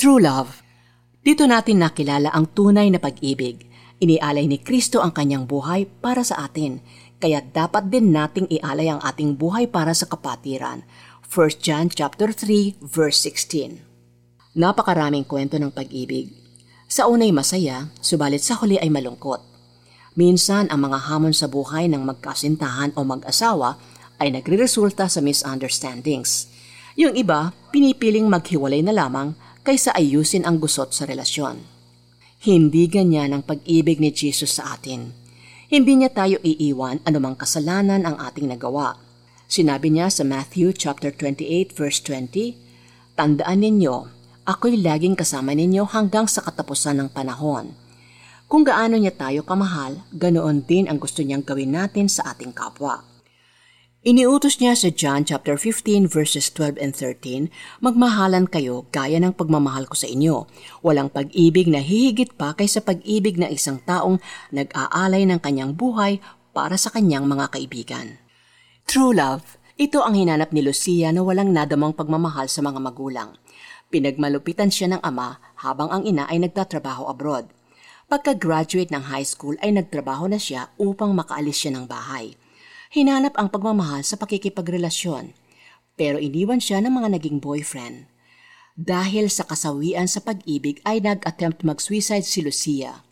True love. Dito natin nakilala ang tunay na pag-ibig. Inialay ni Kristo ang kanyang buhay para sa atin, kaya dapat din nating ialay ang ating buhay para sa kapatiran. 1 John chapter 3 verse 16. Napakaraming kwento ng pag-ibig. Sa unay masaya, subalit sa huli ay malungkot. Minsan ang mga hamon sa buhay ng magkasintahan o mag-asawa ay nagreresulta sa misunderstandings. Yung iba, pinipiling maghiwalay na lamang kaysa ayusin ang gusot sa relasyon. Hindi ganyan ang pag-ibig ni Jesus sa atin. Hindi niya tayo iiwan anumang kasalanan ang ating nagawa. Sinabi niya sa Matthew chapter 28 verse 20, Tandaan ninyo, ako'y laging kasama ninyo hanggang sa katapusan ng panahon. Kung gaano niya tayo kamahal, ganoon din ang gusto niyang gawin natin sa ating kapwa. Iniutos niya sa John chapter 15 verses 12 and 13, Magmahalan kayo gaya ng pagmamahal ko sa inyo. Walang pag-ibig na hihigit pa kaysa pag-ibig na isang taong nag-aalay ng kanyang buhay para sa kanyang mga kaibigan. True love, ito ang hinanap ni Lucia na walang nadamang pagmamahal sa mga magulang. Pinagmalupitan siya ng ama habang ang ina ay nagtatrabaho abroad. Pagka-graduate ng high school ay nagtrabaho na siya upang makaalis siya ng bahay hinanap ang pagmamahal sa pakikipagrelasyon. Pero iniwan siya ng mga naging boyfriend. Dahil sa kasawian sa pag-ibig ay nag-attempt mag-suicide si Lucia.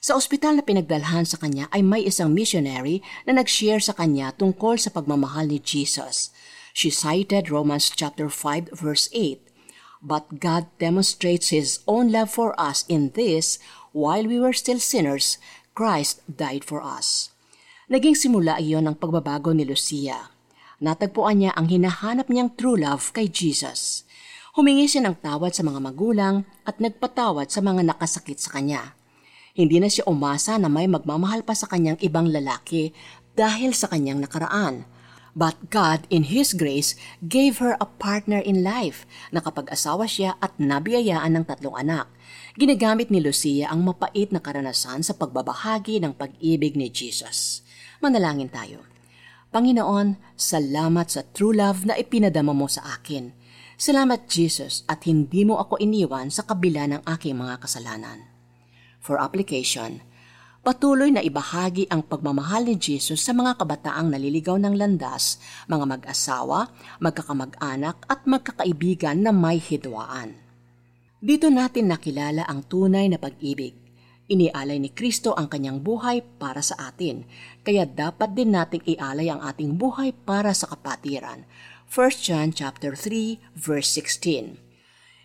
Sa ospital na pinagdalhan sa kanya ay may isang missionary na nag-share sa kanya tungkol sa pagmamahal ni Jesus. She cited Romans chapter 5 verse 8. But God demonstrates His own love for us in this, while we were still sinners, Christ died for us. Naging simula iyon ng pagbabago ni Lucia. Natagpuan niya ang hinahanap niyang true love kay Jesus. Humingi siya ng tawad sa mga magulang at nagpatawad sa mga nakasakit sa kanya. Hindi na siya umasa na may magmamahal pa sa kanyang ibang lalaki dahil sa kanyang nakaraan. But God, in His grace, gave her a partner in life. Nakapag-asawa siya at nabiyayaan ng tatlong anak. Ginagamit ni Lucia ang mapait na karanasan sa pagbabahagi ng pag-ibig ni Jesus. Manalangin tayo. Panginoon, salamat sa true love na ipinadama mo sa akin. Salamat Jesus at hindi mo ako iniwan sa kabila ng aking mga kasalanan. For application, patuloy na ibahagi ang pagmamahal ni Jesus sa mga kabataang naliligaw ng landas, mga mag-asawa, magkakamag-anak at magkakaibigan na may hidwaan. Dito natin nakilala ang tunay na pag-ibig Inialay ni Kristo ang kanyang buhay para sa atin, kaya dapat din nating ialay ang ating buhay para sa kapatiran. 1 John chapter 3 verse 16.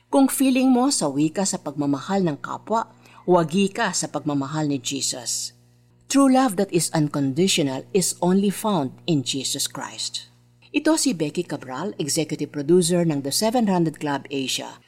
Kung feeling mo sa wika sa pagmamahal ng kapwa, wagi ka sa pagmamahal ni Jesus. True love that is unconditional is only found in Jesus Christ. Ito si Becky Cabral, executive producer ng The 700 Club Asia